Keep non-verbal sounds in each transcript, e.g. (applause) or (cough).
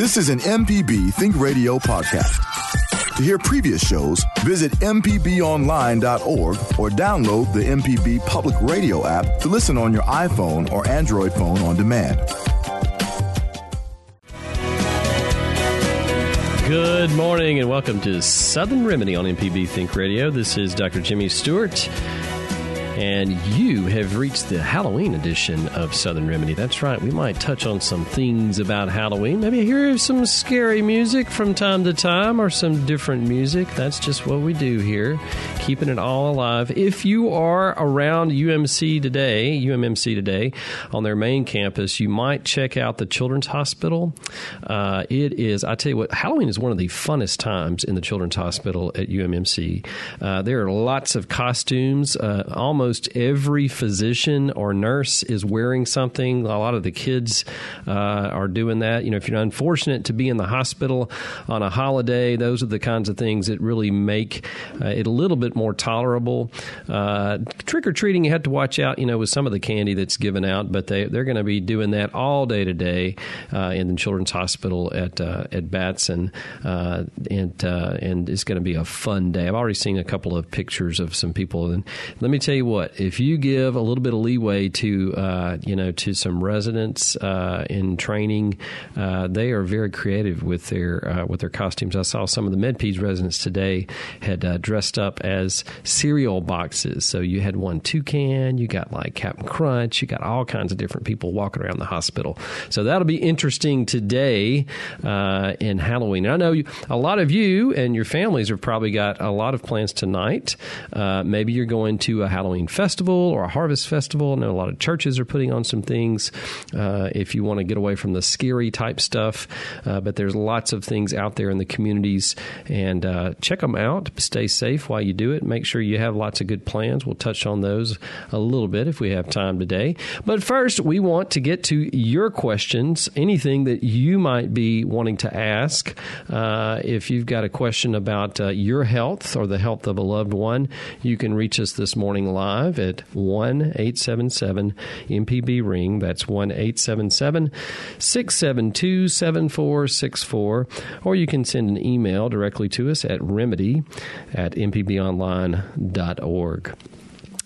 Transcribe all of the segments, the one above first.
This is an MPB Think Radio podcast. To hear previous shows, visit MPBOnline.org or download the MPB Public Radio app to listen on your iPhone or Android phone on demand. Good morning and welcome to Southern Remedy on MPB Think Radio. This is Dr. Jimmy Stewart. And you have reached the Halloween edition of Southern Remedy. That's right. We might touch on some things about Halloween. Maybe hear some scary music from time to time or some different music. That's just what we do here, keeping it all alive. If you are around UMC today, UMMC today, on their main campus, you might check out the Children's Hospital. Uh, it is, I tell you what, Halloween is one of the funnest times in the Children's Hospital at UMMC. Uh, there are lots of costumes, uh, almost almost every physician or nurse is wearing something. A lot of the kids uh, are doing that. You know, if you're unfortunate to be in the hospital on a holiday, those are the kinds of things that really make uh, it a little bit more tolerable. Uh, Trick or treating, you have to watch out, you know, with some of the candy that's given out, but they, they're going to be doing that all day today uh, in the Children's Hospital at uh, at Batson, uh, and and it's going to be a fun day. I've already seen a couple of pictures of some people, and let me tell you what what, if you give a little bit of leeway to uh, you know to some residents uh, in training, uh, they are very creative with their uh, with their costumes. I saw some of the MedPeds residents today had uh, dressed up as cereal boxes. So you had one toucan, you got like Captain Crunch, you got all kinds of different people walking around the hospital. So that'll be interesting today uh, in Halloween. And I know you, a lot of you and your families have probably got a lot of plans tonight. maybe you're going to a Halloween festival or a harvest festival. I know a lot of churches are putting on some things uh, if you want to get away from the scary type stuff. Uh, but there's lots of things out there in the communities, and uh, check them out. Stay safe while you do it. Make sure you have lots of good plans. We'll touch on those a little bit if we have time today. But first, we want to get to your questions. Anything that you might be wanting to ask. Uh, if you've got a question about uh, your health or the health of a loved one, you can reach us this morning live at 1 877 MPB Ring. That's 1 877 672 7464. Or you can send an email directly to us at remedy at mpbonline.org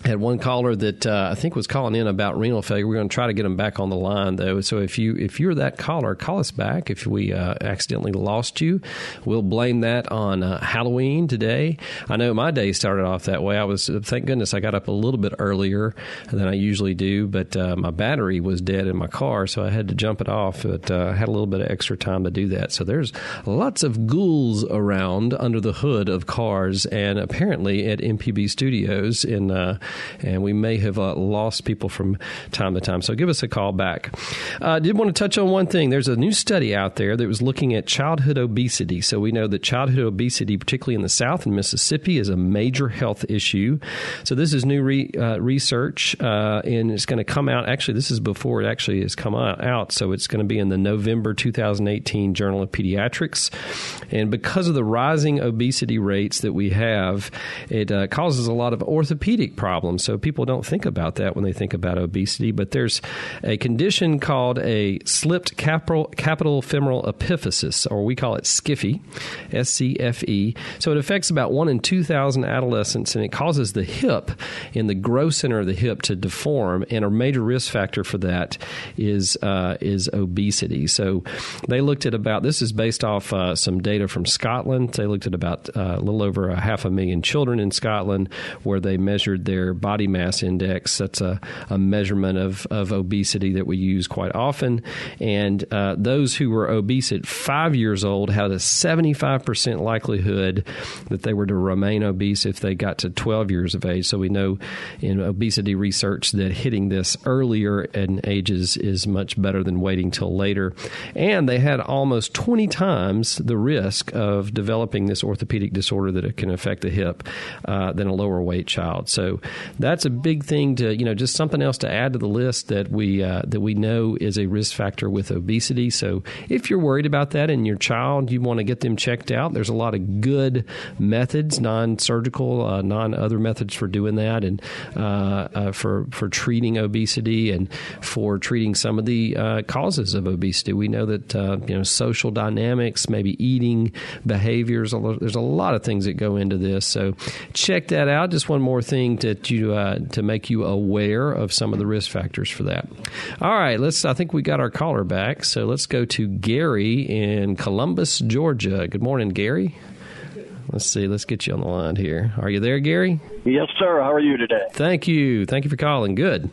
had one caller that uh, I think was calling in about renal failure. We're going to try to get him back on the line though. So if you if you're that caller, call us back. If we uh, accidentally lost you, we'll blame that on uh, Halloween today. I know my day started off that way. I was thank goodness I got up a little bit earlier than I usually do, but uh, my battery was dead in my car, so I had to jump it off. But uh, I had a little bit of extra time to do that. So there's lots of ghouls around under the hood of cars, and apparently at MPB Studios in uh, and we may have uh, lost people from time to time. So give us a call back. Uh, I uh, did want to touch on one thing. There's a new study out there that was looking at childhood obesity. So we know that childhood obesity, particularly in the South and Mississippi, is a major health issue. So this is new re, uh, research, uh, and it's going to come out. Actually, this is before it actually has come out. So it's going to be in the November 2018 Journal of Pediatrics. And because of the rising obesity rates that we have, it uh, causes a lot of orthopedic problems problem. So people don't think about that when they think about obesity. But there's a condition called a slipped capital, capital femoral epiphysis, or we call it SCFE, S C F E. So it affects about one in 2,000 adolescents, and it causes the hip in the growth center of the hip to deform. And a major risk factor for that is uh, is obesity. So they looked at about this is based off uh, some data from Scotland. They looked at about uh, a little over a half a million children in Scotland, where they measured their body mass index. That's a, a measurement of, of obesity that we use quite often. And uh, those who were obese at five years old had a 75% likelihood that they were to remain obese if they got to 12 years of age. So we know in obesity research that hitting this earlier in ages is much better than waiting till later. And they had almost 20 times the risk of developing this orthopedic disorder that it can affect the hip uh, than a lower weight child. So that's a big thing to you know just something else to add to the list that we uh, that we know is a risk factor with obesity. So if you're worried about that in your child, you want to get them checked out. There's a lot of good methods, non-surgical, uh, non-other methods for doing that, and uh, uh, for for treating obesity and for treating some of the uh, causes of obesity. We know that you know social dynamics, maybe eating behaviors. There's a lot of things that go into this. So check that out. Just one more thing to you uh, to make you aware of some of the risk factors for that. All right, let's. I think we got our caller back, so let's go to Gary in Columbus, Georgia. Good morning, Gary. Let's see. Let's get you on the line here. Are you there, Gary? Yes, sir. How are you today? Thank you. Thank you for calling. Good.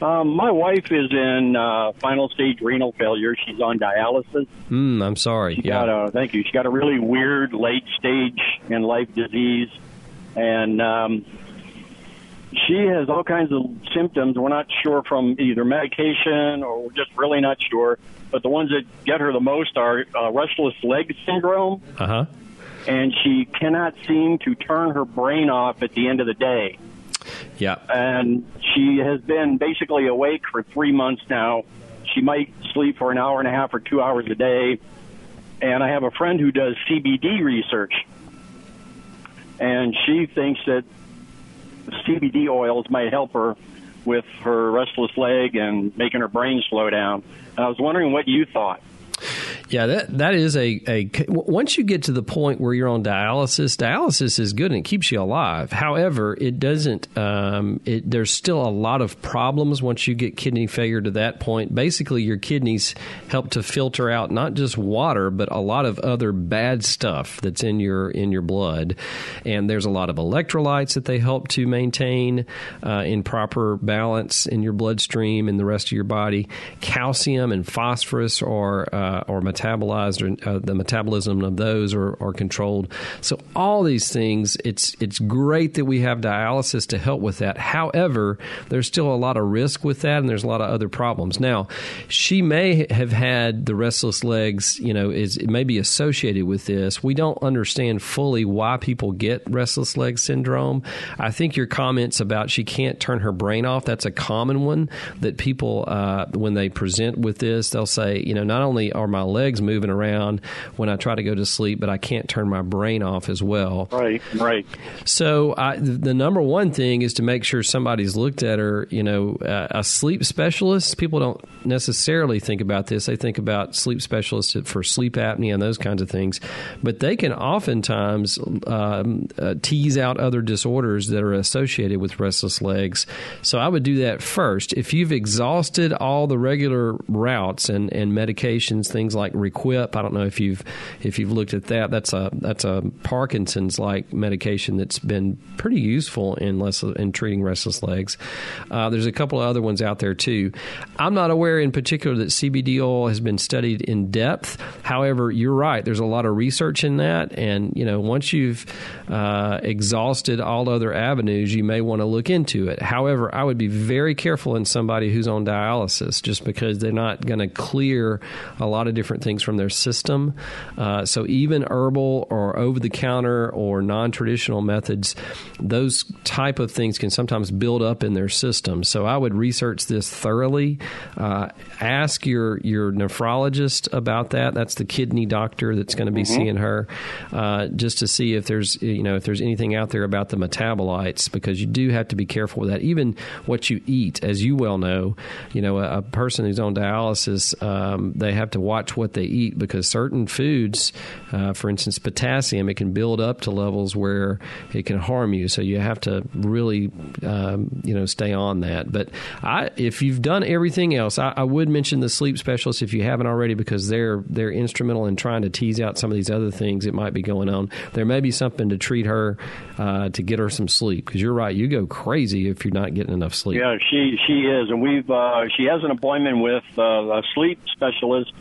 Um, my wife is in uh, final stage renal failure. She's on dialysis. Mm, I'm sorry. She yeah. Got a, thank you. She's got a really weird late stage in life disease, and um, she has all kinds of symptoms. We're not sure from either medication or we're just really not sure. But the ones that get her the most are uh, restless leg syndrome. Uh huh. And she cannot seem to turn her brain off at the end of the day. Yeah. And she has been basically awake for three months now. She might sleep for an hour and a half or two hours a day. And I have a friend who does CBD research. And she thinks that CBD oils might help her with her restless leg and making her brain slow down. And I was wondering what you thought. Yeah, that that is a, a once you get to the point where you're on dialysis, dialysis is good and it keeps you alive. However, it doesn't. Um, it, there's still a lot of problems once you get kidney failure to that point. Basically, your kidneys help to filter out not just water, but a lot of other bad stuff that's in your in your blood. And there's a lot of electrolytes that they help to maintain uh, in proper balance in your bloodstream and the rest of your body. Calcium and phosphorus or uh, or metabolized or uh, the metabolism of those are, are controlled. So all these things, it's it's great that we have dialysis to help with that. However, there's still a lot of risk with that, and there's a lot of other problems. Now, she may have had the restless legs. You know, is it may be associated with this. We don't understand fully why people get restless leg syndrome. I think your comments about she can't turn her brain off that's a common one that people uh, when they present with this they'll say you know not only are my legs legs moving around when I try to go to sleep, but I can't turn my brain off as well. Right, right. So I, the number one thing is to make sure somebody's looked at her. You know, uh, a sleep specialist. People don't necessarily think about this. They think about sleep specialists for sleep apnea and those kinds of things, but they can oftentimes um, uh, tease out other disorders that are associated with restless legs. So I would do that first. If you've exhausted all the regular routes and, and medications, things like Requip. I don't know if you've if you've looked at that. That's a that's a Parkinson's like medication that's been pretty useful in less in treating restless legs. Uh, there's a couple of other ones out there too. I'm not aware in particular that CBD oil has been studied in depth. However, you're right. There's a lot of research in that, and you know once you've uh, exhausted all other avenues, you may want to look into it. However, I would be very careful in somebody who's on dialysis, just because they're not going to clear a lot of different things from their system. Uh, so even herbal or over the counter or non traditional methods, those type of things can sometimes build up in their system. So I would research this thoroughly. Uh, ask your your nephrologist about that. That's the kidney doctor that's going to be mm-hmm. seeing her, uh, just to see if there's you know if there's anything out there about the metabolites because you do have to be careful with that. Even what you eat, as you well know, you know a, a person who's on dialysis, um, they have to watch what they eat because certain foods, uh, for instance, potassium, it can build up to levels where it can harm you. So you have to really, um, you know, stay on that. But I, if you've done everything else, I, I, would mention the sleep specialist if you haven't already because they're they're instrumental in trying to tease out some of these other things that might be going on. There may be something to treat her uh, to get her some sleep because you're right, you go crazy if you're not getting enough sleep. Yeah, she she is, and we've uh, she has an appointment with uh, a sleep specialist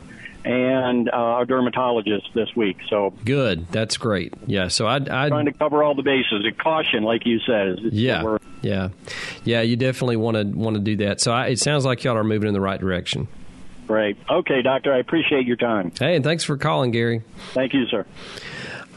and uh, a dermatologist this week. So good, that's great. Yeah, so I I trying to cover all the bases. A caution, like you said. yeah, yeah, yeah. You definitely want to want to do that. So I, it sounds like y'all are moving in the right direction. Great. Okay, doctor. I appreciate your time. Hey, and thanks for calling, Gary. Thank you, sir.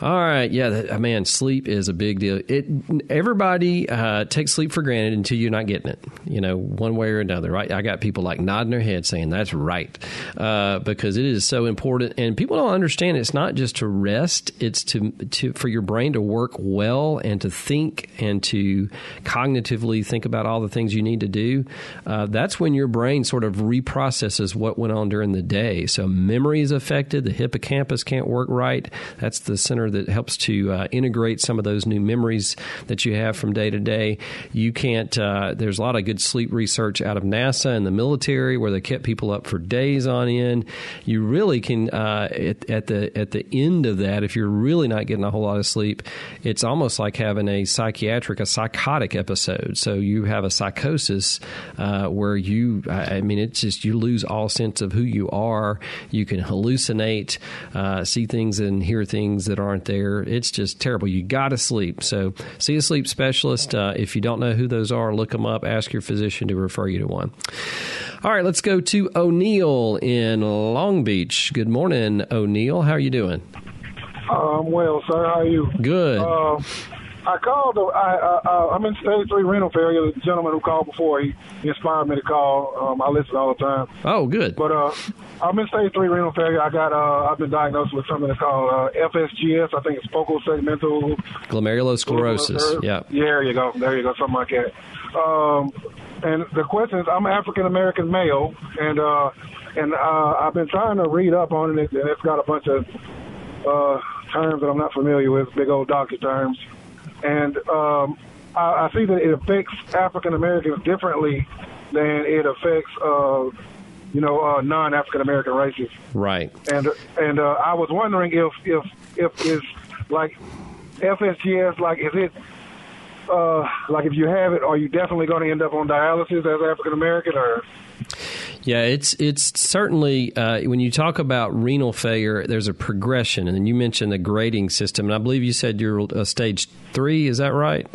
All right, yeah, uh, man, sleep is a big deal. It everybody uh, takes sleep for granted until you're not getting it. You know, one way or another, right? I got people like nodding their head saying that's right uh, because it is so important, and people don't understand. It's not just to rest; it's to to for your brain to work well and to think and to cognitively think about all the things you need to do. Uh, that's when your brain sort of reprocesses what went on during the day. So memory is affected. The hippocampus can't work right. That's the center that helps to uh, integrate some of those new memories that you have from day to day. You can't. Uh, there's a lot of good sleep research out of NASA and the military where they kept people up for days on end. You really can uh, at, at, the at the end of that, if you're really not getting a whole lot of sleep, it's almost like having a psychiatric, a psychotic episode. So you have a psychosis uh, where you, I mean, it's just you lose all sense of who you are. You can hallucinate, uh, see things and hear things that aren't there. It's just terrible. You got to sleep. So see a sleep specialist. Uh, if you don't know who those are, look them up. Ask your physician to refer you to one. All right, let's go to O'Neill in Long Beach. Good morning, O'Neill. How are you doing? I'm well, sir. How are you? Good. Uh, I called. I, uh, I'm in stage three renal failure. The gentleman who called before, he, he inspired me to call. Um, I listen all the time. Oh, good. But uh, I'm in stage three renal failure. I got. Uh, I've been diagnosed with something that's called uh, FSGS. I think it's focal segmental glomerulosclerosis. Yeah. Yeah. There you go. There you go. Something like that. Um, and the question is, I'm African American male, and uh, and uh, I've been trying to read up on it, and it's got a bunch of uh, terms that I'm not familiar with, big old doctor terms and um, I, I see that it affects African Americans differently than it affects, uh, you know, uh, non-African American races. Right. And and uh, I was wondering if if if is like FSGS, like is it uh, like if you have it, are you definitely going to end up on dialysis as African American or? Yeah, it's it's certainly uh, when you talk about renal failure, there's a progression, and then you mentioned the grading system, and I believe you said you're a stage three. Is that right?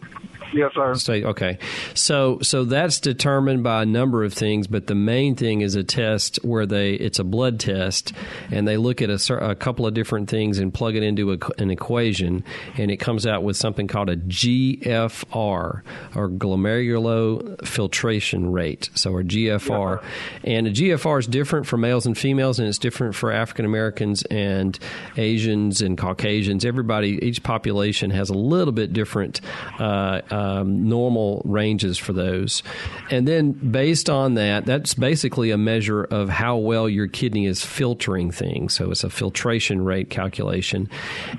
Yes, sir. State, okay. So so that's determined by a number of things, but the main thing is a test where they it's a blood test, and they look at a, a couple of different things and plug it into a, an equation, and it comes out with something called a GFR or glomerular filtration rate, so or GFR, yeah. and a GFR is different for males and females, and it's different for African Americans and Asians and Caucasians. Everybody, each population has a little bit different. Uh, um, normal ranges for those. And then based on that, that's basically a measure of how well your kidney is filtering things. So it's a filtration rate calculation.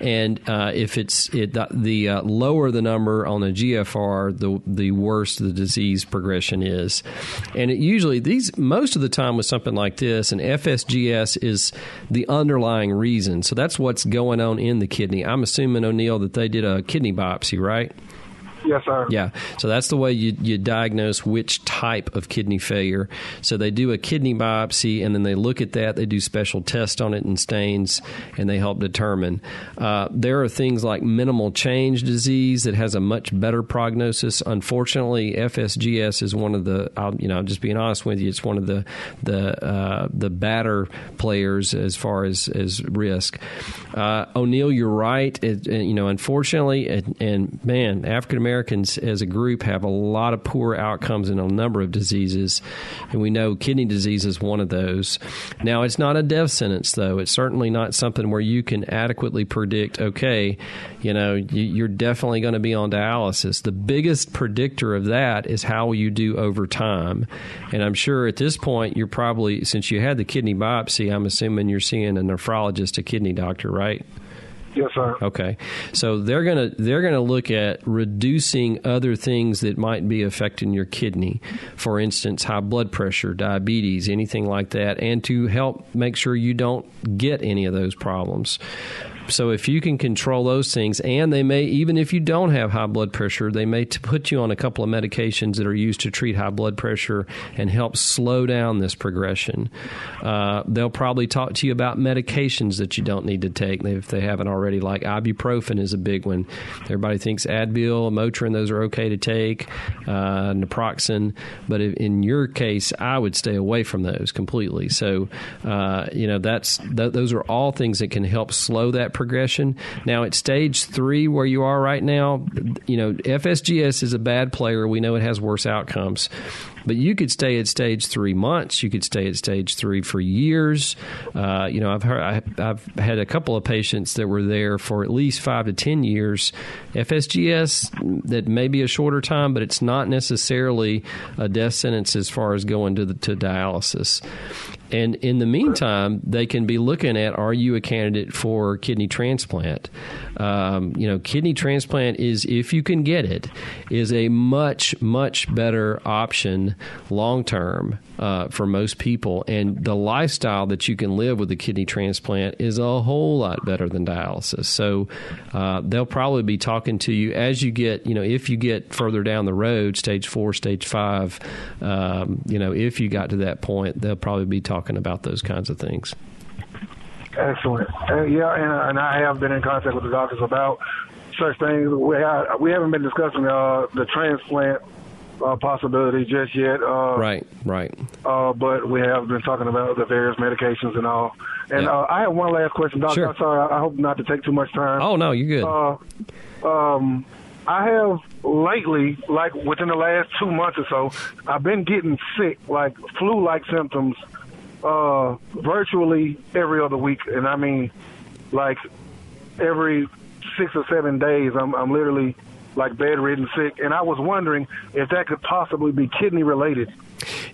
And uh, if it's it, the, uh, lower the number on the GFR, the the worse the disease progression is. And it usually these most of the time with something like this, and FSGS is the underlying reason. So that's what's going on in the kidney. I'm assuming O'Neill that they did a kidney biopsy, right? Yes, sir. Yeah. So that's the way you, you diagnose which type of kidney failure. So they do a kidney biopsy and then they look at that. They do special tests on it and stains and they help determine. Uh, there are things like minimal change disease that has a much better prognosis. Unfortunately, FSGS is one of the, I'll, you know, just being honest with you, it's one of the, the, uh, the badder players as far as, as risk. Uh, O'Neill, you're right. It, you know, unfortunately, and, and man, African American Americans as a group have a lot of poor outcomes in a number of diseases, and we know kidney disease is one of those. Now, it's not a death sentence, though. It's certainly not something where you can adequately predict, okay, you know, you're definitely going to be on dialysis. The biggest predictor of that is how you do over time. And I'm sure at this point, you're probably, since you had the kidney biopsy, I'm assuming you're seeing a nephrologist, a kidney doctor, right? Yes, sir. Okay, so they're gonna they're gonna look at reducing other things that might be affecting your kidney, for instance, high blood pressure, diabetes, anything like that, and to help make sure you don't get any of those problems. So if you can control those things, and they may, even if you don't have high blood pressure, they may put you on a couple of medications that are used to treat high blood pressure and help slow down this progression. Uh, they'll probably talk to you about medications that you don't need to take if they haven't already, like ibuprofen is a big one. Everybody thinks Advil, Motrin, those are okay to take, uh, naproxen, but in your case, I would stay away from those completely. So, uh, you know, that's th- those are all things that can help slow that progression. Now, at stage three, where you are right now, you know, FSGS is a bad player. We know it has worse outcomes. But you could stay at stage three months. You could stay at stage three for years. Uh, you know, I've heard, I, have had a couple of patients that were there for at least five to ten years. FSGS that may be a shorter time, but it's not necessarily a death sentence as far as going to the, to dialysis. And in the meantime, they can be looking at are you a candidate for kidney transplant? Um, you know, kidney transplant is, if you can get it, is a much, much better option long term uh, for most people. And the lifestyle that you can live with a kidney transplant is a whole lot better than dialysis. So uh, they'll probably be talking to you as you get, you know, if you get further down the road, stage four, stage five, um, you know, if you got to that point, they'll probably be talking about those kinds of things. Excellent. Uh, yeah, and, and I have been in contact with the doctors about such things. We have, we haven't been discussing uh, the transplant uh, possibility just yet. Uh, right, right. Uh, but we have been talking about the various medications and all. And yeah. uh, I have one last question, Doctor. Sure. I'm sorry. I hope not to take too much time. Oh no, you're good. Uh, um, I have lately, like within the last two months or so, I've been getting sick, like flu-like symptoms uh, virtually every other week, and I mean, like every six or seven days, I'm I'm literally like bedridden sick, and I was wondering if that could possibly be kidney related.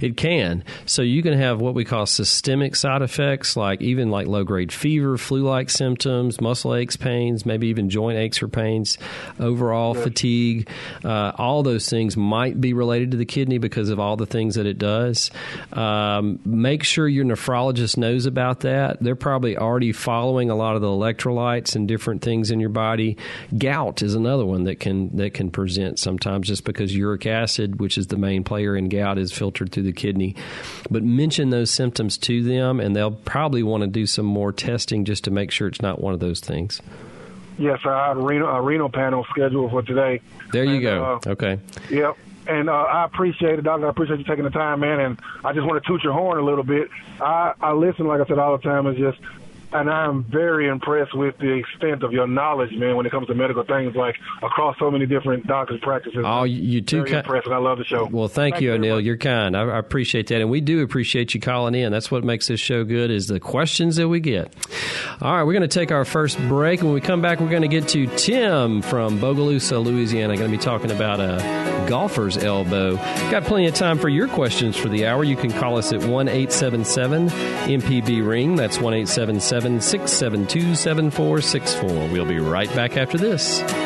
It can. So you can have what we call systemic side effects, like even like low grade fever, flu like symptoms, muscle aches, pains, maybe even joint aches or pains, overall yes. fatigue. Uh, all those things might be related to the kidney because of all the things that it does. Um, make sure your nephrologist knows about that. They're probably already following a lot of the electrolytes and different things in your body. Gout is another one that can that can present sometimes just because uric acid, which is the main player in gout, is filtered filtered through the kidney. But mention those symptoms to them, and they'll probably want to do some more testing just to make sure it's not one of those things. Yes, I had a renal, a renal panel scheduled for today. There you and, go. Uh, okay. Yep. And uh, I appreciate it, Doctor. I appreciate you taking the time, man. And I just want to toot your horn a little bit. I, I listen, like I said, all the time. It's just and I'm very impressed with the extent of your knowledge, man, when it comes to medical things, like across so many different doctors' practices. Oh, you too very impressed, and I love the show. Well, thank, thank you, O'Neill. You're kind. I, I, appreciate that, and we do appreciate you calling in. That's what makes this show good is the questions that we get. All right, we're going to take our first break, when we come back, we're going to get to Tim from Bogalusa, Louisiana. Going to be talking about a golfer's elbow. Got plenty of time for your questions for the hour. You can call us at one eight seven seven MPB ring. That's one eight seven seven. 672 7464. We'll be right back after this.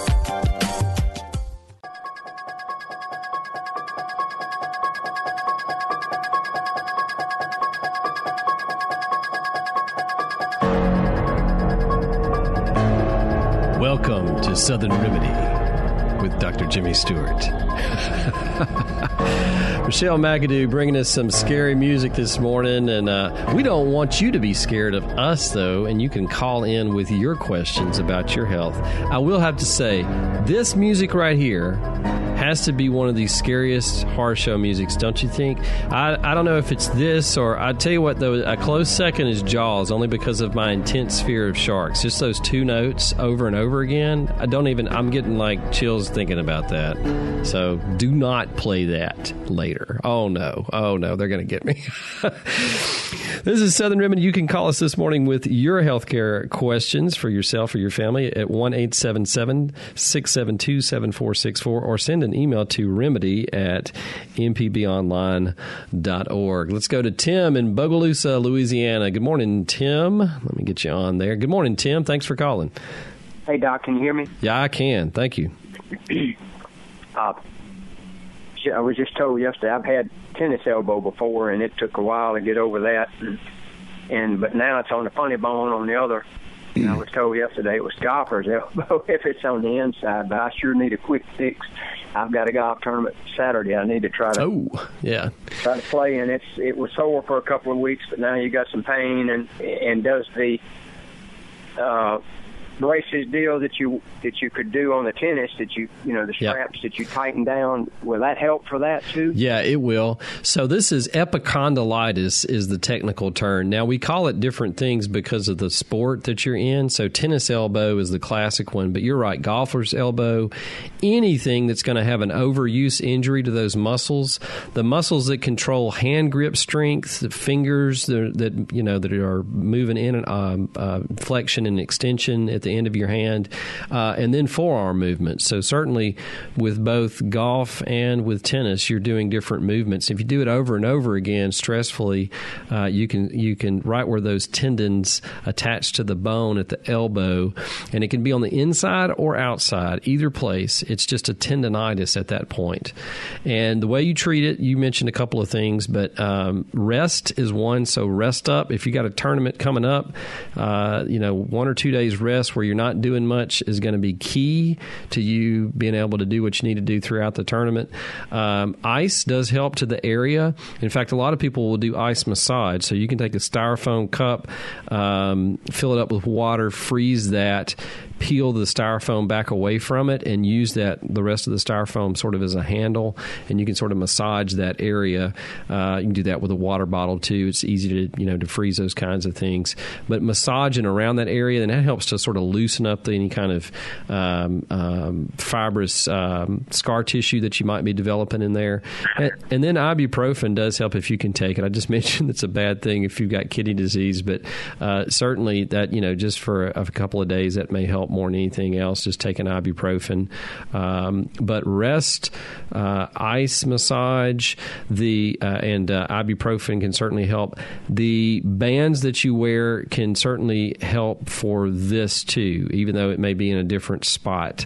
Michelle McAdoo bringing us some scary music this morning, and uh, we don't want you to be scared of us, though, and you can call in with your questions about your health. I will have to say, this music right here has to be one of the scariest horror show musics, don't you think? I, I don't know if it's this or I tell you what though, a close second is Jaws, only because of my intense fear of sharks. Just those two notes over and over again. I don't even. I'm getting like chills thinking about that. So do not play that later. Oh no, oh no, they're gonna get me. (laughs) this is Southern Remedy. You can call us this morning with your healthcare questions for yourself or your family at one eight seven seven six seven two seven four six four, or send an email to remedy at mpbonline.org. Let's go to Tim in Bogalusa, Louisiana. Good morning, Tim. Let me get you on there. Good morning, Tim. Thanks for calling. Hey, Doc, can you hear me? Yeah, I can. Thank you. (clears throat) uh, I was just told yesterday I've had tennis elbow before, and it took a while to get over that. And, and but now it's on the funny bone on the other. And I was told yesterday it was golfer's (laughs) elbow if it's on the inside, but I sure need a quick fix. I've got a golf tournament Saturday. I need to try to. Oh, yeah. Try to play, and it's it was sore for a couple of weeks, but now you got some pain, and and does the uh, braces deal that you that you could do on the tennis that you you know the straps yep. that you tighten down. Will that help for that too? Yeah it will. So this is epicondylitis is the technical term. Now we call it different things because of the sport that you're in. So tennis elbow is the classic one but you're right golfer's elbow anything that's going to have an overuse injury to those muscles the muscles that control hand grip strength the fingers that, that you know that are moving in and um, uh, flexion and extension at the the end of your hand, uh, and then forearm movements. So certainly with both golf and with tennis, you're doing different movements. If you do it over and over again stressfully, uh, you can you can right where those tendons attach to the bone at the elbow, and it can be on the inside or outside, either place. It's just a tendonitis at that point. And the way you treat it, you mentioned a couple of things, but um, rest is one. So rest up. If you got a tournament coming up, uh, you know, one or two days rest where you're not doing much is going to be key to you being able to do what you need to do throughout the tournament. Um, ice does help to the area. In fact, a lot of people will do ice massage. So you can take a styrofoam cup, um, fill it up with water, freeze that, peel the styrofoam back away from it and use that the rest of the styrofoam sort of as a handle, and you can sort of massage that area. Uh, you can do that with a water bottle too. It's easy to you know to freeze those kinds of things, but massaging around that area, then that helps to sort of loosen up the, any kind of um, um, fibrous um, scar tissue that you might be developing in there. And, and, then ibuprofen does help if you can take it. I just (laughs) mentioned it's a bad thing if you've got kidney disease, but uh, certainly that you know just for a, a couple of days that may help more than anything else, just taking ibuprofen. Um, but rest, uh, ice massage, the uh, and uh, ibuprofen can certainly help. The bands that you wear can certainly help for this too, even though it may be in a different spot.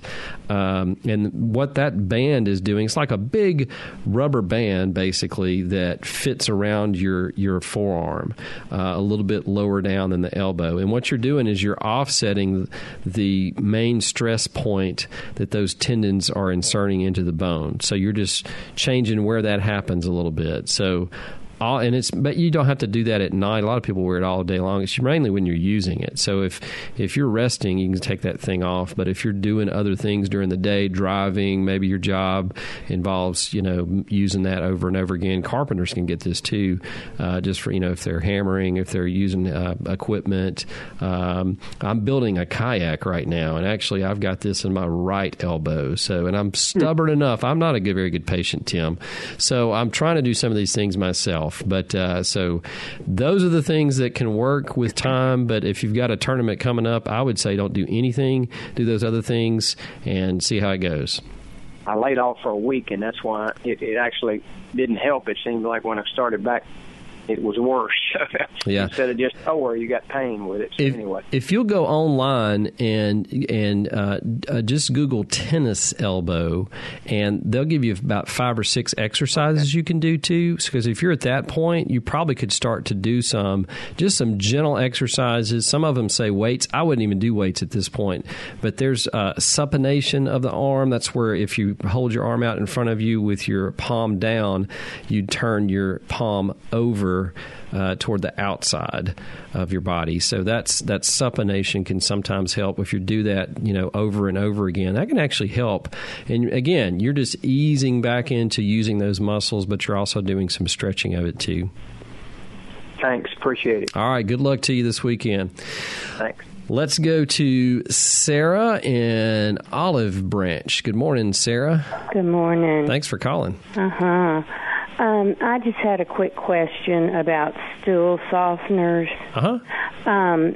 Um, and what that band is doing, it's like a big rubber band basically that fits around your your forearm, uh, a little bit lower down than the elbow. And what you're doing is you're offsetting the main stress point that those tendons are inserting into the bone. So you're just changing where that happens a little bit. So all, and it's but you don't have to do that at night. A lot of people wear it all day long. It's mainly when you're using it. So if if you're resting, you can take that thing off. But if you're doing other things during the day, driving, maybe your job involves you know using that over and over again. Carpenters can get this too, uh, just for you know if they're hammering, if they're using uh, equipment. Um, I'm building a kayak right now, and actually I've got this in my right elbow. So and I'm stubborn enough. I'm not a good, very good patient, Tim. So I'm trying to do some of these things myself yourself. But uh, so those are the things that can work with time. But if you've got a tournament coming up, I would say don't do anything. Do those other things and see how it goes. I laid off for a week, and that's why it, it actually didn't help. It seemed like when I started back it was worse. (laughs) yeah. Instead of just oh, you got pain with it. So if, anyway, if you'll go online and and uh, uh, just Google tennis elbow, and they'll give you about five or six exercises okay. you can do too. Because if you're at that point, you probably could start to do some just some gentle exercises. Some of them say weights. I wouldn't even do weights at this point, but there's uh, supination of the arm. That's where if you hold your arm out in front of you with your palm down, you turn your palm over uh, toward the outside of your body. So that's that supination can sometimes help if you do that, you know, over and over again. That can actually help. And again, you're just easing back into using those muscles, but you're also doing some stretching of it too. Thanks, appreciate it. All right, good luck to you this weekend. Thanks. Let's go to Sarah in Olive Branch. Good morning, Sarah. Good morning. Thanks for calling. Uh huh. Um, I just had a quick question about stool softeners. Uh huh. Um,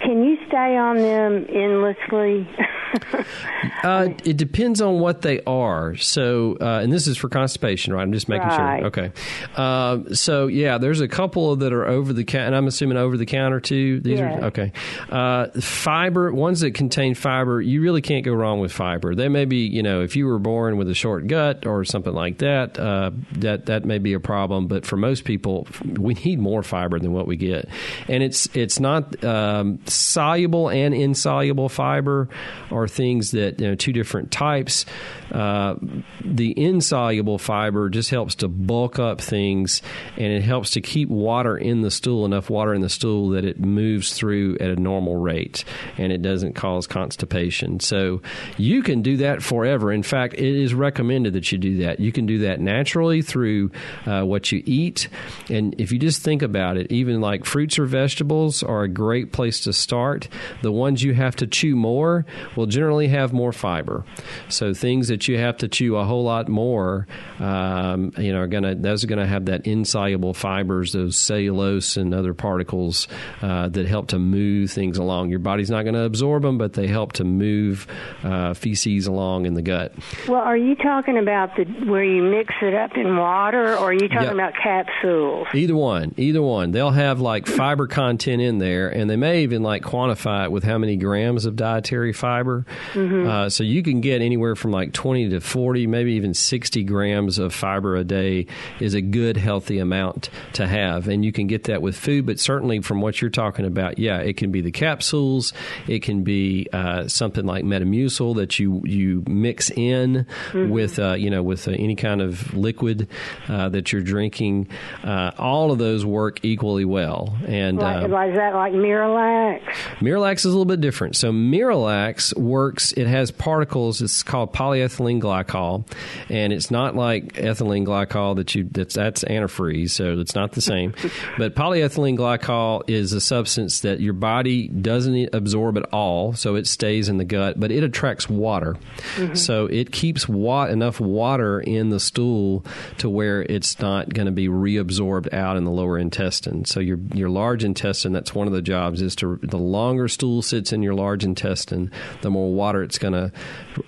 can you stay on them endlessly? (laughs) uh, it depends on what they are. So, uh, and this is for constipation, right? I'm just making right. sure. Okay. Uh, so, yeah, there's a couple that are over the counter, and I'm assuming over the counter too. These yes. are okay. Uh, fiber, ones that contain fiber, you really can't go wrong with fiber. They may be, you know, if you were born with a short gut or something like that, uh, that that may be a problem. But for most people, we need more fiber than what we get, and it's it's not um, soluble and insoluble fiber are things that you know two different types. Uh, the insoluble fiber just helps to bulk up things, and it helps to keep water in the stool enough water in the stool that it moves through at a normal rate, and it doesn't cause constipation. So you can do that forever. In fact, it is recommended that you do that. You can do that naturally through uh, what you eat, and if you just think about it, even like fruits or vegetables are a great place to start. The ones you have to chew more will generally have more fiber. So things that you have to chew a whole lot more, um, you know, are gonna those are gonna have that insoluble fibers, those cellulose and other particles uh, that help to move things along. Your body's not going to absorb them, but they help to move uh, feces along in the gut. Well, are you talking about the where you mix it up in water, or are you talking Yep. about capsules? Either one, either one. They'll have like fiber content in there, and they may even like quantify it with how many grams of dietary fiber. Uh, so you can get anywhere from like 20 to 40, maybe even 60 grams of fiber a day is a good, healthy amount to have. And you can get that with food, but certainly from what you're talking about, yeah, it can be the capsules, it can be uh, something like Metamucil that you, you mix in with, uh, you know, with uh, any kind of liquid uh, that you're drinking. Uh, all of those work equally well. And Like, um, like is that like Miralax? Miralax is a little bit different. So Miralax works. It has particles. It's called polyethylene glycol, and it's not like ethylene glycol that you that's that's antifreeze. So it's not the same. (laughs) but polyethylene glycol is a substance that your body doesn't absorb at all, so it stays in the gut, but it attracts water. Mm-hmm. So it keeps wa- enough water in the stool to where it's not going to be reabsorbed out in the lower intestine. So your your large intestine, that's one of the jobs is to the longer stool sits in your large intestine, the more water it's going to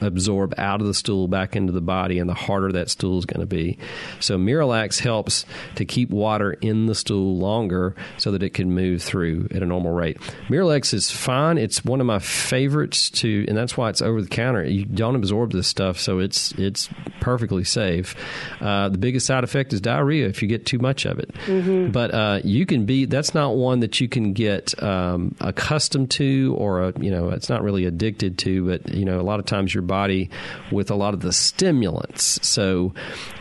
absorb out of the stool back into the body, and the harder that stool is going to be. So Miralax helps to keep water in the stool longer so that it can move through at a normal rate. Miralax is fine. It's one of my favorites to, and that's why it's over the counter. You don't absorb this stuff, so it's it's perfectly safe. Uh, the biggest side effect is diarrhea if you get too much of it. But uh, you can be. That's not one that you can get um, accustomed to, or a, you know, it's not really addicted to. But you know, a lot of times your body with a lot of the stimulants. So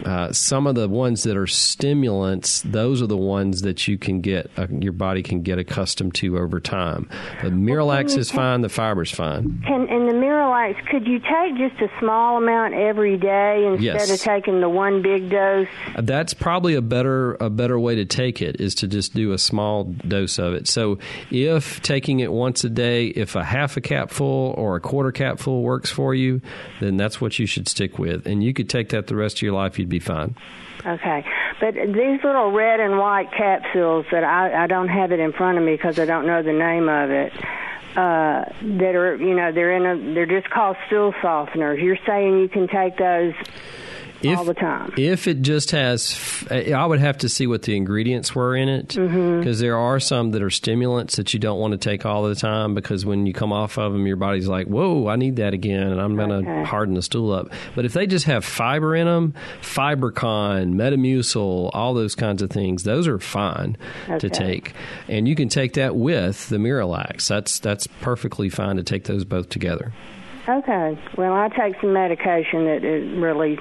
uh, some of the ones that are stimulants, those are the ones that you can get. Uh, your body can get accustomed to over time. The Miralax is fine. The fiber's fine. Can in the Miralax, could you take just a small amount every day instead Yes. of taking the one big dose? That's probably a better a better way to take it is to just do a small dose of it. So if taking it once a day, if a half a capful or a quarter capful works for you, then that's what you should stick with. And you could take that the rest of your life, you'd be fine. Okay, but these little red and white capsules that I, I don't have it in front of me because I don't know the name of it. Uh, that are you know they're in a they're just called stool softeners. You're saying you can take those If, all the time. If it just has, f- I would have to see what the ingredients were in it because Mm-hmm. there are some that are stimulants that you don't want to take all the time because when you come off of them, your body's like, "Whoa, I need that again," and I'm going to Okay. harden the stool up. But if they just have fiber in them, Fibercon, Metamucil, all those kinds of things, those are fine to take, and you can take that with the Miralax. That's that's perfectly fine to take those both together. Okay. Well, I take some medication that it really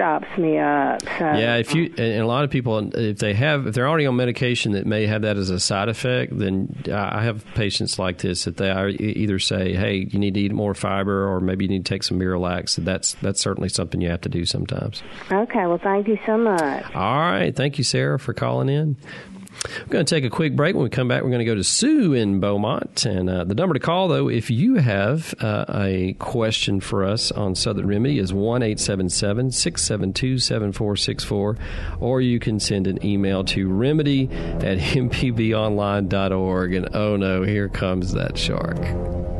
stops me up. So Yeah, if you and a lot of people, if they have, if they're already on medication that may have that as a side effect, then I have patients like this that they either say, "Hey, you need to eat more fiber," or maybe you need to take some Miralax. That's that's certainly something you have to do sometimes. Okay. Well, thank you so much. All right, thank you, Sarah, for calling in. We're going to take a quick break. When we come back, we're going to go to Sue in Beaumont. And uh, the number to call, though, if you have uh, a question for us on Southern Remedy, is 1 877 672 7464. Or you can send an email to remedy at mpbonline.org. And oh no, here comes that shark.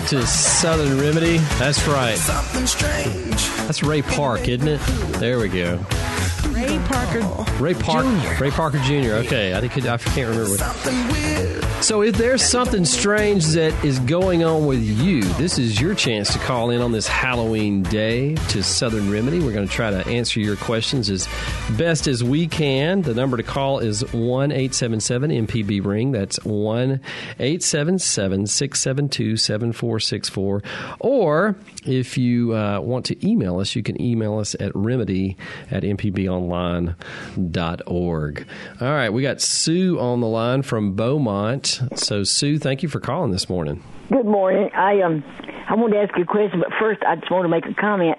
Back to Southern Remedy. That's right. Something strange. That's Ray Park, isn't it? There we go. Ray Parker. Ray Park, Ray Parker Jr. Okay, I think I can't remember. What. So, if there's something strange that is going on with you, this is your chance to call in on this Halloween day to Southern Remedy. We're going to try to answer your questions as best as we can. The number to call is one eight seven seven MPB ring. That's one eight seven seven six seven two seven four six four. Or if you uh, want to email us, you can email us at remedy at mpbonline.org. All right, we got Sue on the line from Beaumont. So, Sue, thank you for calling this morning. Good morning. I um I wanted to ask you a question, but first I just want to make a comment.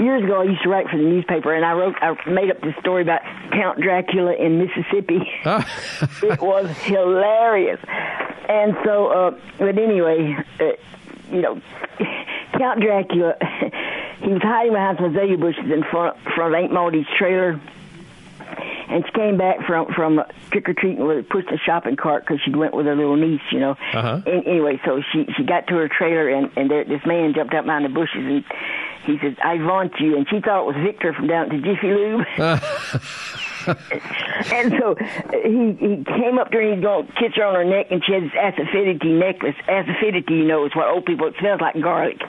Years ago, I used to write for the newspaper, and I wrote I made up this story about Count Dracula in Mississippi. (laughs) it was hilarious, and so uh, but anyway, uh, you know, Count Dracula. (laughs) He was hiding behind some azalea bushes in front, front of Aunt Maudie's trailer and she came back from from trick or treating with pushed a shopping cart because she went with her little niece, you know. Uh-huh. And anyway, so she she got to her trailer and and there, this man jumped up behind the bushes and he said, "I want you," and she thought it was Victor from down the Jiffy Lube. (laughs) (laughs) and so he he came up to her and he's going to kiss her on her neck, and she had this acidity necklace. Acidity, you know, is what old people. It smells like garlic.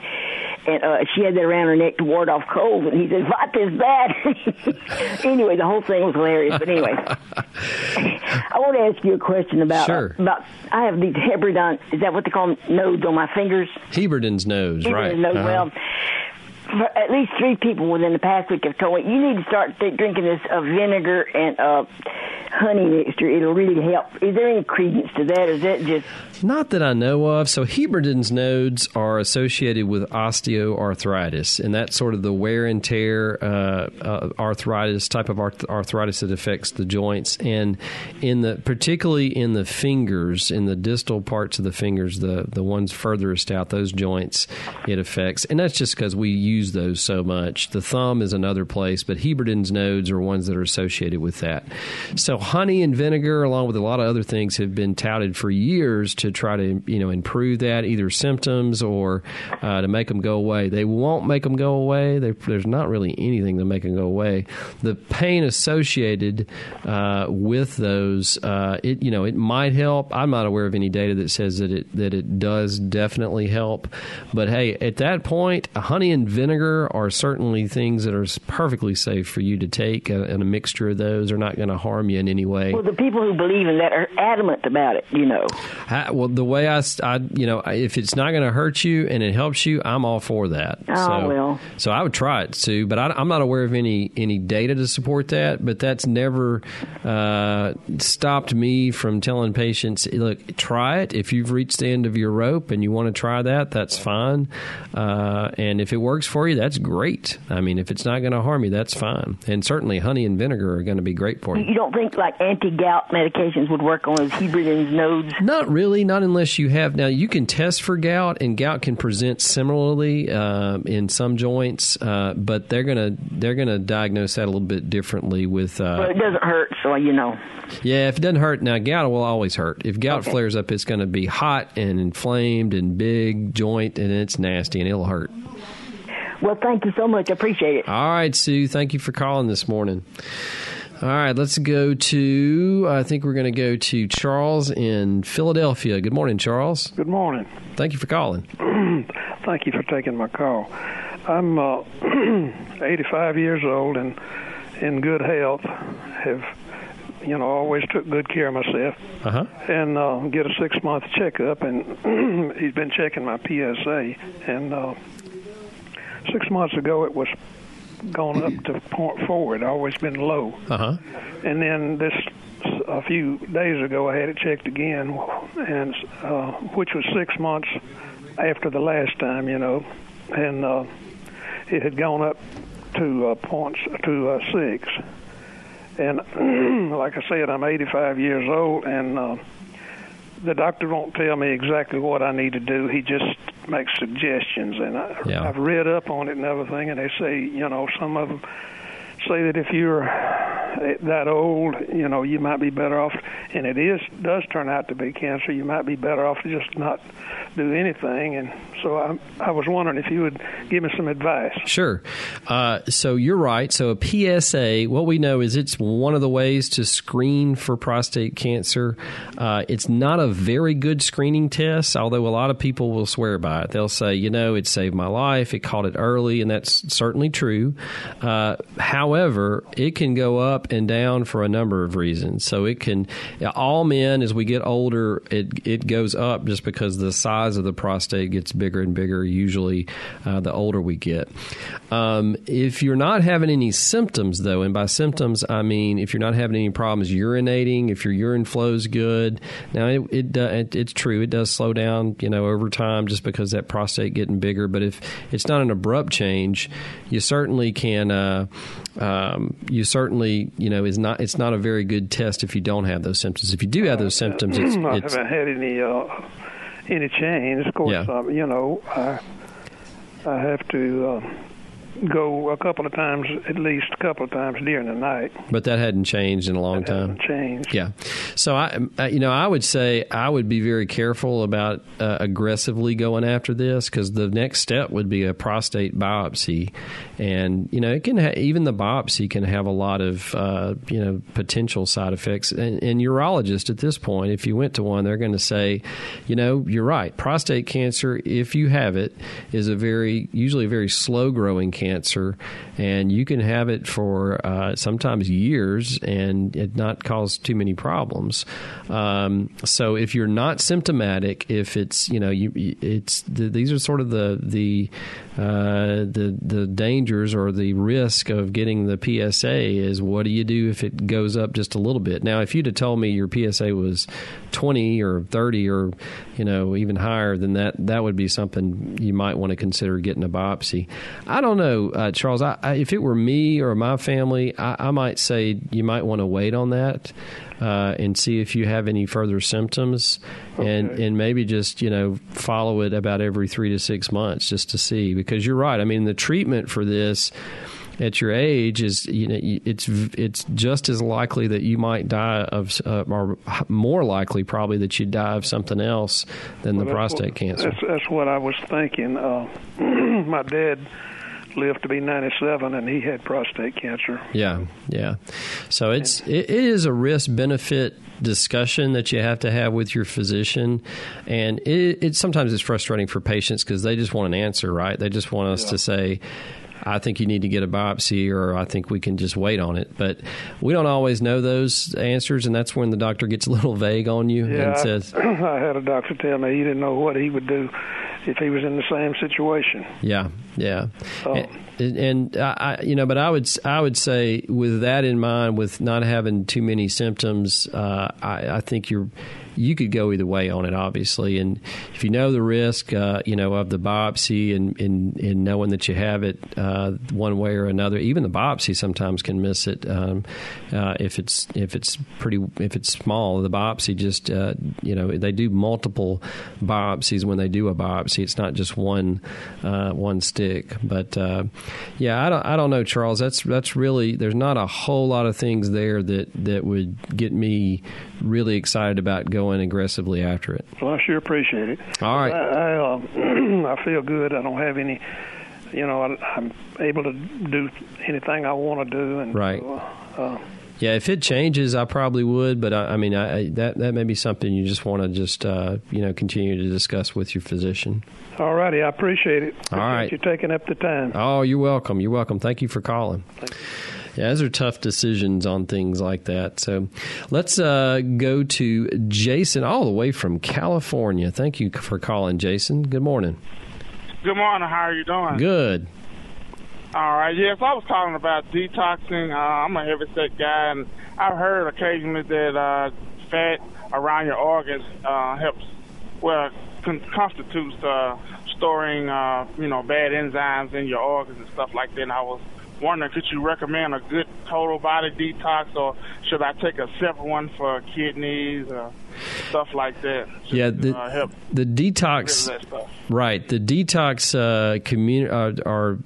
And uh, she had that around her neck to ward off cold. And he said, "What is that?" (laughs) anyway, the whole thing was hilarious. But anyway, (laughs) I want to ask you a question about Sure. about. I have these Hebridean. Is that what they call them? Nodes on my fingers. Heberden's nose, right? Nodes. Uh-huh. Well, at least three people within the past week have told me you need to start th- drinking this uh, vinegar and uh, honey mixture. It'll really help. Is there any credence to that? Is that just Not that I know of. So Heberden's nodes are associated with osteoarthritis, and that's sort of the wear and tear uh, uh, arthritis type of arth- arthritis that affects the joints, and in the particularly in the fingers, in the distal parts of the fingers, the the ones furthest out, those joints it affects, and that's just because we use those so much. The thumb is another place, but Heberden's nodes are ones that are associated with that. So honey and vinegar, along with a lot of other things, have been touted for years to try to you know improve that either symptoms or uh, to make them go away. They won't make them go away. They, there's not really anything to make them go away. The pain associated uh, with those, uh, it you know, it might help. I'm not aware of any data that says that it that it does definitely help. But hey, at that point, honey and vinegar are certainly things that are perfectly safe for you to take, and a mixture of those are not going to harm you in any way. well? The people who believe in that are adamant about it. You know. I, well, the way I, you know, if it's not going to hurt you and it helps you, I'm all for that. Oh, so, well. so I would try it, Sue. But I, I'm not aware of any any data to support that. But that's never uh, stopped me from telling patients, look, try it. If you've reached the end of your rope and you want to try that, that's fine. Uh, and if it works for you, that's great. I mean, if it's not going to harm you, that's fine. And certainly, honey and vinegar are going to be great for you. You don't think like anti-gout medications would work on those Hebridean nodes? Not really, not unless you have. Now, you can test for gout, and gout can present similarly um, in some joints, uh, but they're gonna they're gonna diagnose that a little bit differently. With Well, uh, it doesn't hurt, so you know. yeah, if it doesn't hurt, now gout will always hurt. If gout Okay. flares up, it's going to be hot and inflamed and big joint, and it's nasty and it'll hurt. Well, thank you so much. I appreciate it. All right, Sue, thank you for calling this morning. All right, let's go to. I think we're going to go to Charles in Philadelphia. Good morning, Charles. Good morning. Thank you for calling. (clears throat) Thank you for taking my call. I'm uh, (clears throat) 85 years old and in good health. Have you know always took good care of myself Uh huh. and uh, get a six month checkup. And (clears throat) he's been checking my PSA. And uh, six months ago it was gone up to point four. It always been low. Uh huh. And then this a few days ago, I had it checked again, and uh, which was six months after the last time, you know, and uh, it had gone up to uh, points to uh, six. And (clears throat) like I said, I'm 85 years old, and uh, the doctor won't tell me exactly what I need to do. He just makes suggestions, and I, Yeah. I've read up on it and everything. And they say, you know, some of them say that if you're that old, you know, you might be better off, and it is does turn out to be cancer. You might be better off to just not do anything. And so I, I was wondering if you would give me some advice. Sure. Uh, so you're right. So a PSA, what we know is it's one of the ways to screen for prostate cancer. Uh, it's not a very good screening test, although a lot of people will swear by it. They'll say, you know, it saved my life, it caught it early, and that's certainly true. Uh, however, it can go up and down for a number of reasons. So it can, all men, as we get older, it, it goes up just because the size of the prostate gets bigger and bigger, usually uh, the older we get. Um, if you're not having any symptoms, though, and by symptoms, I mean if you're not having any problems urinating, if your urine flow's good, now it, it, do- it it's true, it does slow down, you know, over time just because that prostate getting bigger. But if it's not an abrupt change, you certainly can, uh, um, you certainly, you know, is not, it's not a very good test if you don't have those symptoms. If you do have those symptoms, it's, (clears throat) I it's haven't had any uh, any change. Of course, Yeah. um, you know, I I have to uh, go a couple of times, at least a couple of times during the night. but that hadn't changed in a long time. Change. Yeah. So I, you know, I would say I would be very careful about uh, aggressively going after this because the next step would be a prostate biopsy, and you know, it can ha- even the biopsy can have a lot of uh, you know potential side effects. And, and urologists at this point, if you went to one, they're going to say, you know, you're right. Prostate cancer, if you have it, is a very usually a very slow growing cancer, and you can have it for uh, sometimes years and it not cause too many problems. Um, so if you're not symptomatic, if it's you know you it's the, these are sort of the the uh, the the dangers or the risk of getting the PSA is what do you do if it goes up just a little bit? Now, if you'd have told me your PSA was 20 or 30 or you know even higher than that, that would be something you might want to consider getting a biopsy. I don't know, uh, Charles. I, I, if it were me or my family, I, I might say you might want to wait on that. Uh, and see if you have any further symptoms, and and maybe just you know follow it about every three to six months just to see because you're right. I mean the treatment for this at your age is you know it's it's just as likely that you might die of uh, or more likely probably that you die of something else than the Well, that's prostate what- cancer. That's, that's what I was thinking. Uh, (clears throat) my dad lived to be 97, and he had prostate cancer. Yeah, yeah. So it's it, it is a risk benefit discussion that you have to have with your physician, and it, it sometimes it's frustrating for patients because they just want an answer, right? They just want us to say. I think you need to get a biopsy, or I think we can just wait on it. But we don't always know those answers, and that's when the doctor gets a little vague on you Yeah, and I- says, (clears throat) I had a doctor tell me he didn't know what he would do if he was in the same situation. Yeah, yeah, Oh. and, and I, I- you know, but I would I would say with that in mind, with not having too many symptoms, uh, I, I think you're you could go either way on it, obviously, and if you know the risk, uh, you know, of the biopsy and knowing that you have it uh, one way or another, even the biopsy sometimes can miss it um, uh, if it's if it's pretty if it's small. The biopsy just uh, you know they do multiple biopsies when they do a biopsy. It's not just one uh, one stick. But uh, yeah, I don't I don't know, Charles. That's that's really there's not a whole lot of things there that that would get me really excited about going aggressively after it. Well, I sure appreciate it. All right. I I, uh, (clears throat) I feel good. I don't have any. You know, I, I'm able to do anything I want to do, and Right. uh, uh, Yeah, if it changes, I probably would. But I, I mean, I, I, that that may be something you just want to just uh, you know continue to discuss with your physician. all righty, I appreciate it. All Appreciate right. you taking up the time. Oh, you're welcome. You're welcome. Thank you for calling. Yeah, those are tough decisions on things like that. So let's uh, go to Jason, all the way from California. Thank you for calling, Jason. Good morning. Good morning. How are you doing? Good. All right. Yes, I was talking about detoxing. Uh, I'm a heavy set guy, and I've heard occasionally that uh, fat around your organs uh, helps, well, con- constitutes uh, storing, uh, you know, bad enzymes in your organs and stuff like that. And I was wondering, could you recommend a good total body detox, or should I take a separate one for kidneys or stuff like that? Yeah, the, uh, the detox. Right, the detox uh, community are. are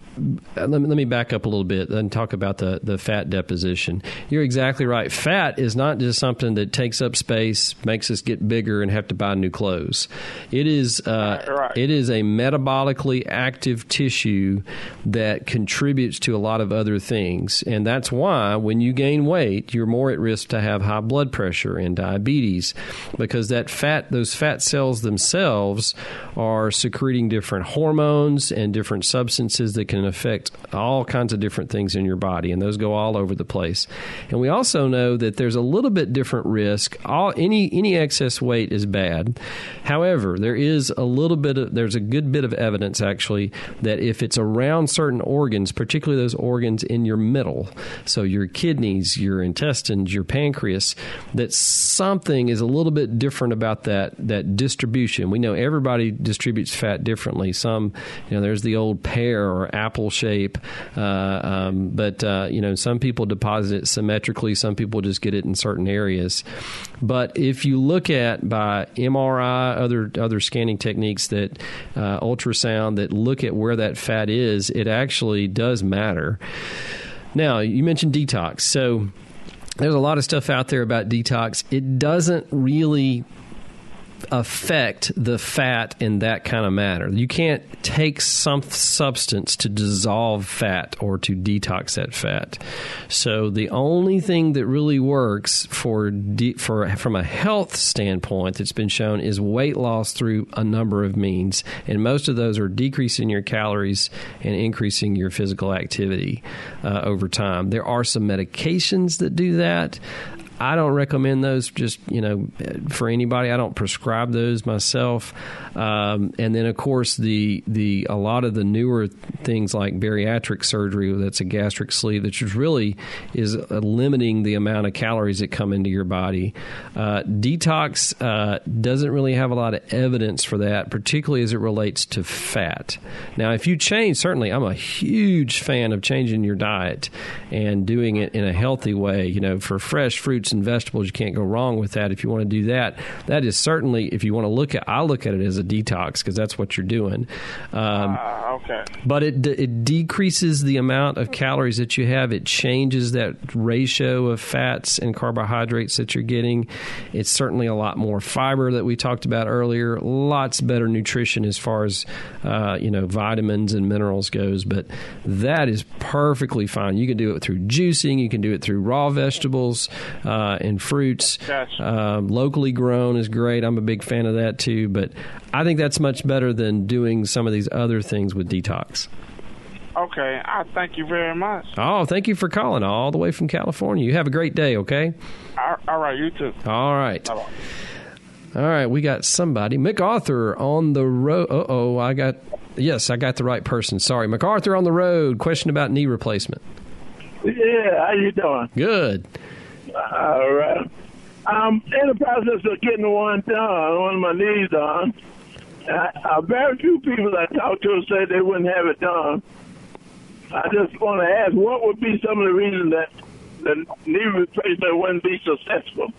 let, me, let me back up a little bit and talk about the, the fat deposition. You're exactly right. Fat is not just something that takes up space, makes us get bigger, and have to buy new clothes. It is uh, Right. it is a metabolically active tissue that contributes to a lot of other things, and that's why when you gain weight, you're more at risk to have high blood pressure and diabetes because that fat, those fat cells themselves, are secreting different hormones and different substances that can affect all kinds of different things in your body, and those go all over the place. And we also know that there's a little bit different risk. All any any excess weight is bad. However, there is a little bit of there's a good bit of evidence actually that if it's around certain organs, particularly those organs in your middle, so your kidneys, your intestines, your pancreas, that something is a little bit different about that that distribution. We know everybody distributes fat differently. Some, you know, there's the old pear or apple shape, uh, um, but uh, you know, some people deposit it symmetrically. Some people just get it in certain areas. But if you look at by MRI, other other scanning techniques that uh, ultrasound that look at where that fat is, it actually does matter. Now, you mentioned detox. So there's a lot of stuff out there about detox. It doesn't really affect the fat in that kind of manner. You can't take some substance to dissolve fat or to detox that fat. So the only thing that really works for de- for from a health standpoint that's been shown is weight loss through a number of means, and most of those are decreasing your calories and increasing your physical activity uh, over time. There are some medications that do that. I don't recommend those just you know for anybody. I don't prescribe those myself. Um, and then of course the the a lot of the newer things like bariatric surgery that's a gastric sleeve that really is limiting the amount of calories that come into your body. Uh, detox uh, doesn't really have a lot of evidence for that, particularly as it relates to fat. Now, if you change, certainly I'm a huge fan of changing your diet and doing it in a healthy way. You know, for fresh fruits and vegetables, you can't go wrong with that. If you want to do that, that is certainly if you want to look at. I look at it as a detox because that's what you're doing. Um, Uh, okay. but it it decreases the amount of calories that you have. It changes that ratio of fats and carbohydrates that you're getting. It's certainly a lot more fiber that we talked about earlier. Lots better nutrition as far as uh, you know vitamins and minerals goes. But that is perfectly fine. You can do it through juicing. You can do it through raw vegetables uh, and fruits. Gotcha. Um, locally grown is great. I'm a big fan of that too. But I think that's much better than doing some of these other things with detox. Okay. I thank you very much. Oh, thank you for calling all the way from California. You have a great day, okay? All- all right. You too. All right. Bye-bye. All right, we got somebody. MacArthur on the road. Uh oh, I got. Yes, I got the right person. Sorry. MacArthur on the road. Question about knee replacement. Yeah, how you doing? Good. All right. I'm in the process of getting one done, one of my knees done. I, uh, very few people I talked to said they wouldn't have it done. I just want to ask, what would be some of the reasons that the knee replacement wouldn't be successful?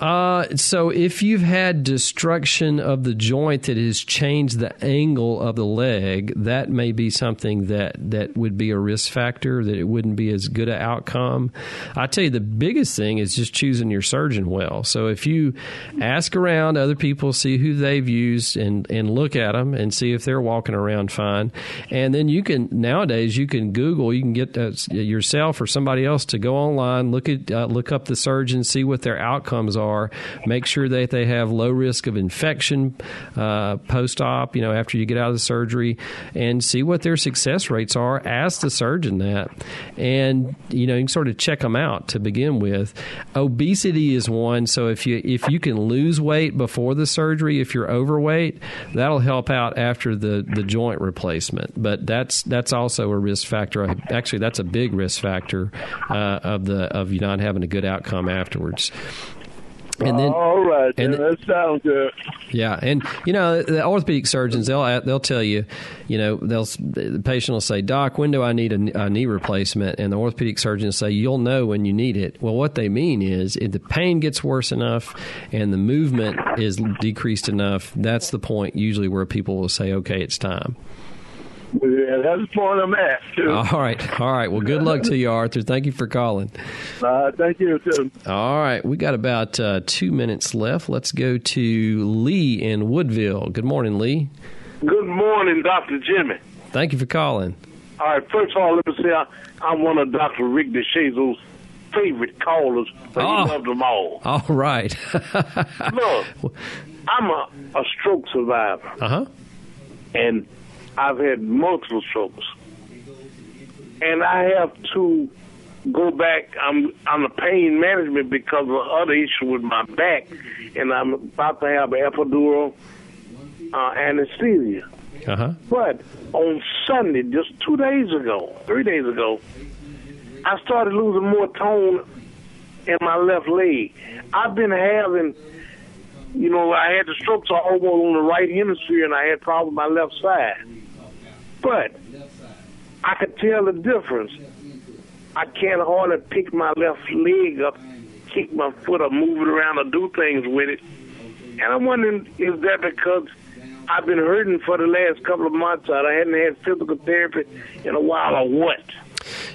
Uh, so if you've had destruction of the joint that has changed the angle of the leg, that may be something that, that would be a risk factor, that it wouldn't be as good an outcome. I tell you, the biggest thing is just choosing your surgeon well. So if you ask around other people, see who they've used and, and look at them and see if they're walking around fine. And then you can, nowadays, you can Google, you can get uh, yourself or somebody else to go online, look at, uh, look up the surgeon, see what their outcomes are. Make sure that they have low risk of infection uh, post op, you know, after you get out of the surgery, and see what their success rates are. Ask the surgeon that, and you know, you can sort of check them out to begin with. Obesity is one. So if you if you can lose weight before the surgery, if you're overweight, that'll help out after the the joint replacement. But that's that's also a risk factor. Actually, that's a big risk factor uh, of the of you not having a good outcome afterwards. And then, all right, and that sounds good. Yeah, and you know the orthopedic surgeons they'll uh, they'll tell you, you know they'll the patient will say, "Doc, when do I need a, a knee replacement?" And the orthopedic surgeons say, "You'll know when you need it." Well, what they mean is if the pain gets worse enough and the movement is decreased enough, that's the point usually where people will say, "Okay, it's time." Yeah, that's the point I'm at. Too. (laughs) All right, all right. Well, good luck to you, Arthur. Thank you for calling. Uh, thank you too. All right, we got about uh, two minutes left. Let's go to Lee in Woodville. Good morning, Lee. Good morning, Doctor Jimmy. Thank you for calling. All right, first of all, let me say I, I'm one of Doctor Rick DeShazo's favorite callers, Oh. he loves them all. All right. (laughs) Look, I'm a, a stroke survivor, Uh huh. and I've had multiple strokes, and I have to go back. I'm on the pain management because of other issue with my back, and I'm about to have an epidural uh, anesthesia. Uh huh. But on Sunday, just two days ago, three days ago, I started losing more tone in my left leg. I've been having, you know, I had the strokes almost on the right hemisphere, and I had problems with my left side. I could tell the difference. I can't hardly pick my left leg up, kick my foot up, move it around, or do things with it. And I'm wondering, is that because I've been hurting for the last couple of months? or I hadn't had physical therapy in a while, or what?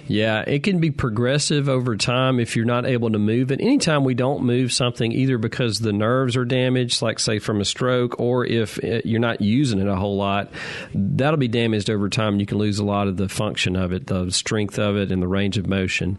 Yeah, it can be progressive over time if you're not able to move it. Anytime we don't move something, either because the nerves are damaged, like say from a stroke, or if it, you're not using it a whole lot, that'll be damaged over time. You can lose a lot of the function of it, the strength of it, and the range of motion.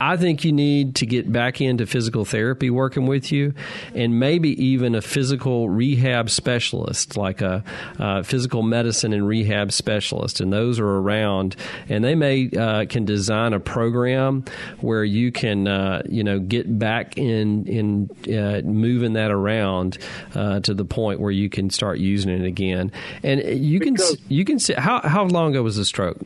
I think you need to get back into physical therapy working with you, and maybe even a physical rehab specialist, like a uh, physical medicine and rehab specialist, and those are around, and they may uh, can design a program where you can uh, you know get back in in uh, moving that around uh, to the point where you can start using it again, and you can you can see how how long ago was the stroke?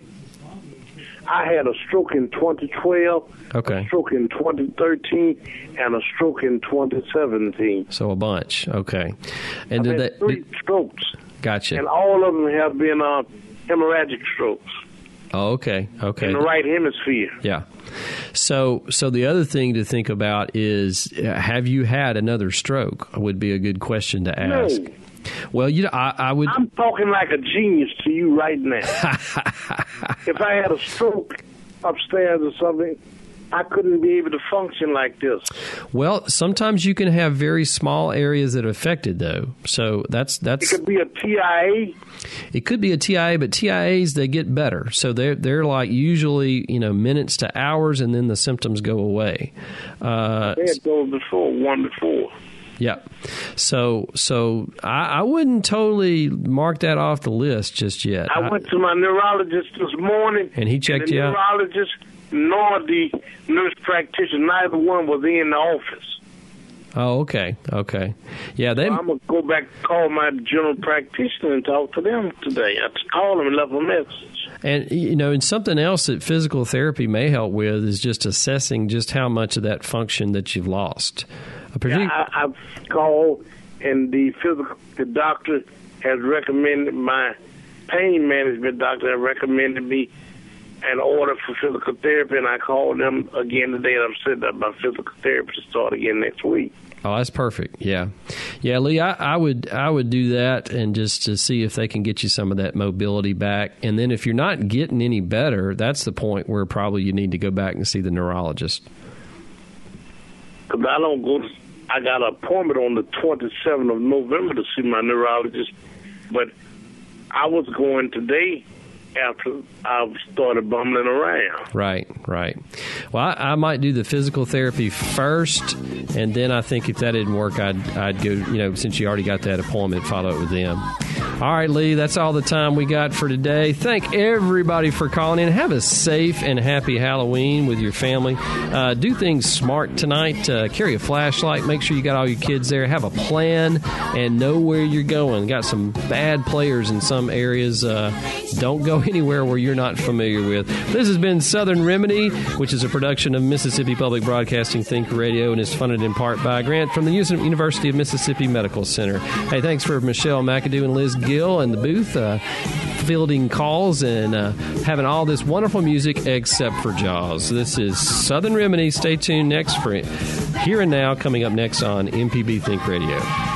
I had a stroke in 2012, Okay. a stroke in 2013, and a stroke in 2017. So a bunch. Okay. And I've did that? three strokes, Gotcha. and all of them have been uh, hemorrhagic strokes Oh, okay. Okay. in the right hemisphere. Yeah. So, so the other thing to think about is, uh, have you had another stroke? Would be a good question to ask. No. Well, you know, I, I would. I'm talking like a genius to you right now. (laughs) if I had a stroke upstairs or something, I couldn't be able to function like this. Well, sometimes you can have very small areas that are affected, though. So that's that's. It could be a TIA. It could be a TIA, but TIAs they get better. So they're they're like usually you know minutes to hours, and then the symptoms go away. Uh, I had those before, one before. Yeah. So so I, I wouldn't totally mark that off the list just yet. I went to my neurologist this morning, And he checked the you out? Nor the nurse practitioner, neither one was in the office. oh, okay, okay. Yeah, they. I'm gonna go back and call my general practitioner and talk to them today. I just called them and left a message. And you know, and something else that physical therapy may help with is just assessing just how much of that function that you've lost. A partic- I, I've called, and the physical the doctor has recommended my pain management doctor has recommended me an order for physical therapy, and I called them again today, and I'm setting up my physical therapy to start again next week. Oh, that's perfect. Yeah, yeah, Lee. I, I would I would do that and just to see if they can get you some of that mobility back. And then if you're not getting any better, that's the point where probably you need to go back and see the neurologist. Because I don't go to, I got an appointment on the 27th of November to see my neurologist, but I was going today after I started bumbling around. Right, right. Well, I, I might do the physical therapy first, and then I think if that didn't work, I'd I'd go. You know, since you already got that appointment, follow up with them. All right, Lee, that's all the time we got for today. Thank everybody for calling in. Have a safe and happy Halloween with your family. Uh, do things smart tonight. Uh, carry a flashlight. Make sure you got all your kids there. Have a plan and know where you're going. Got some bad players in some areas. Uh, don't go anywhere where you're not familiar with. This has been Southern Remedy, which is a production of Mississippi Public Broadcasting Think Radio and is funded in part by a grant from the University of Mississippi Medical Center. Hey, thanks for Michelle McAdoo and Liz Gill in the booth, uh, fielding calls and uh, having all this wonderful music except for Jaws. This is Southern Remedy. Stay tuned next for Here and Now coming up next on MPB Think Radio.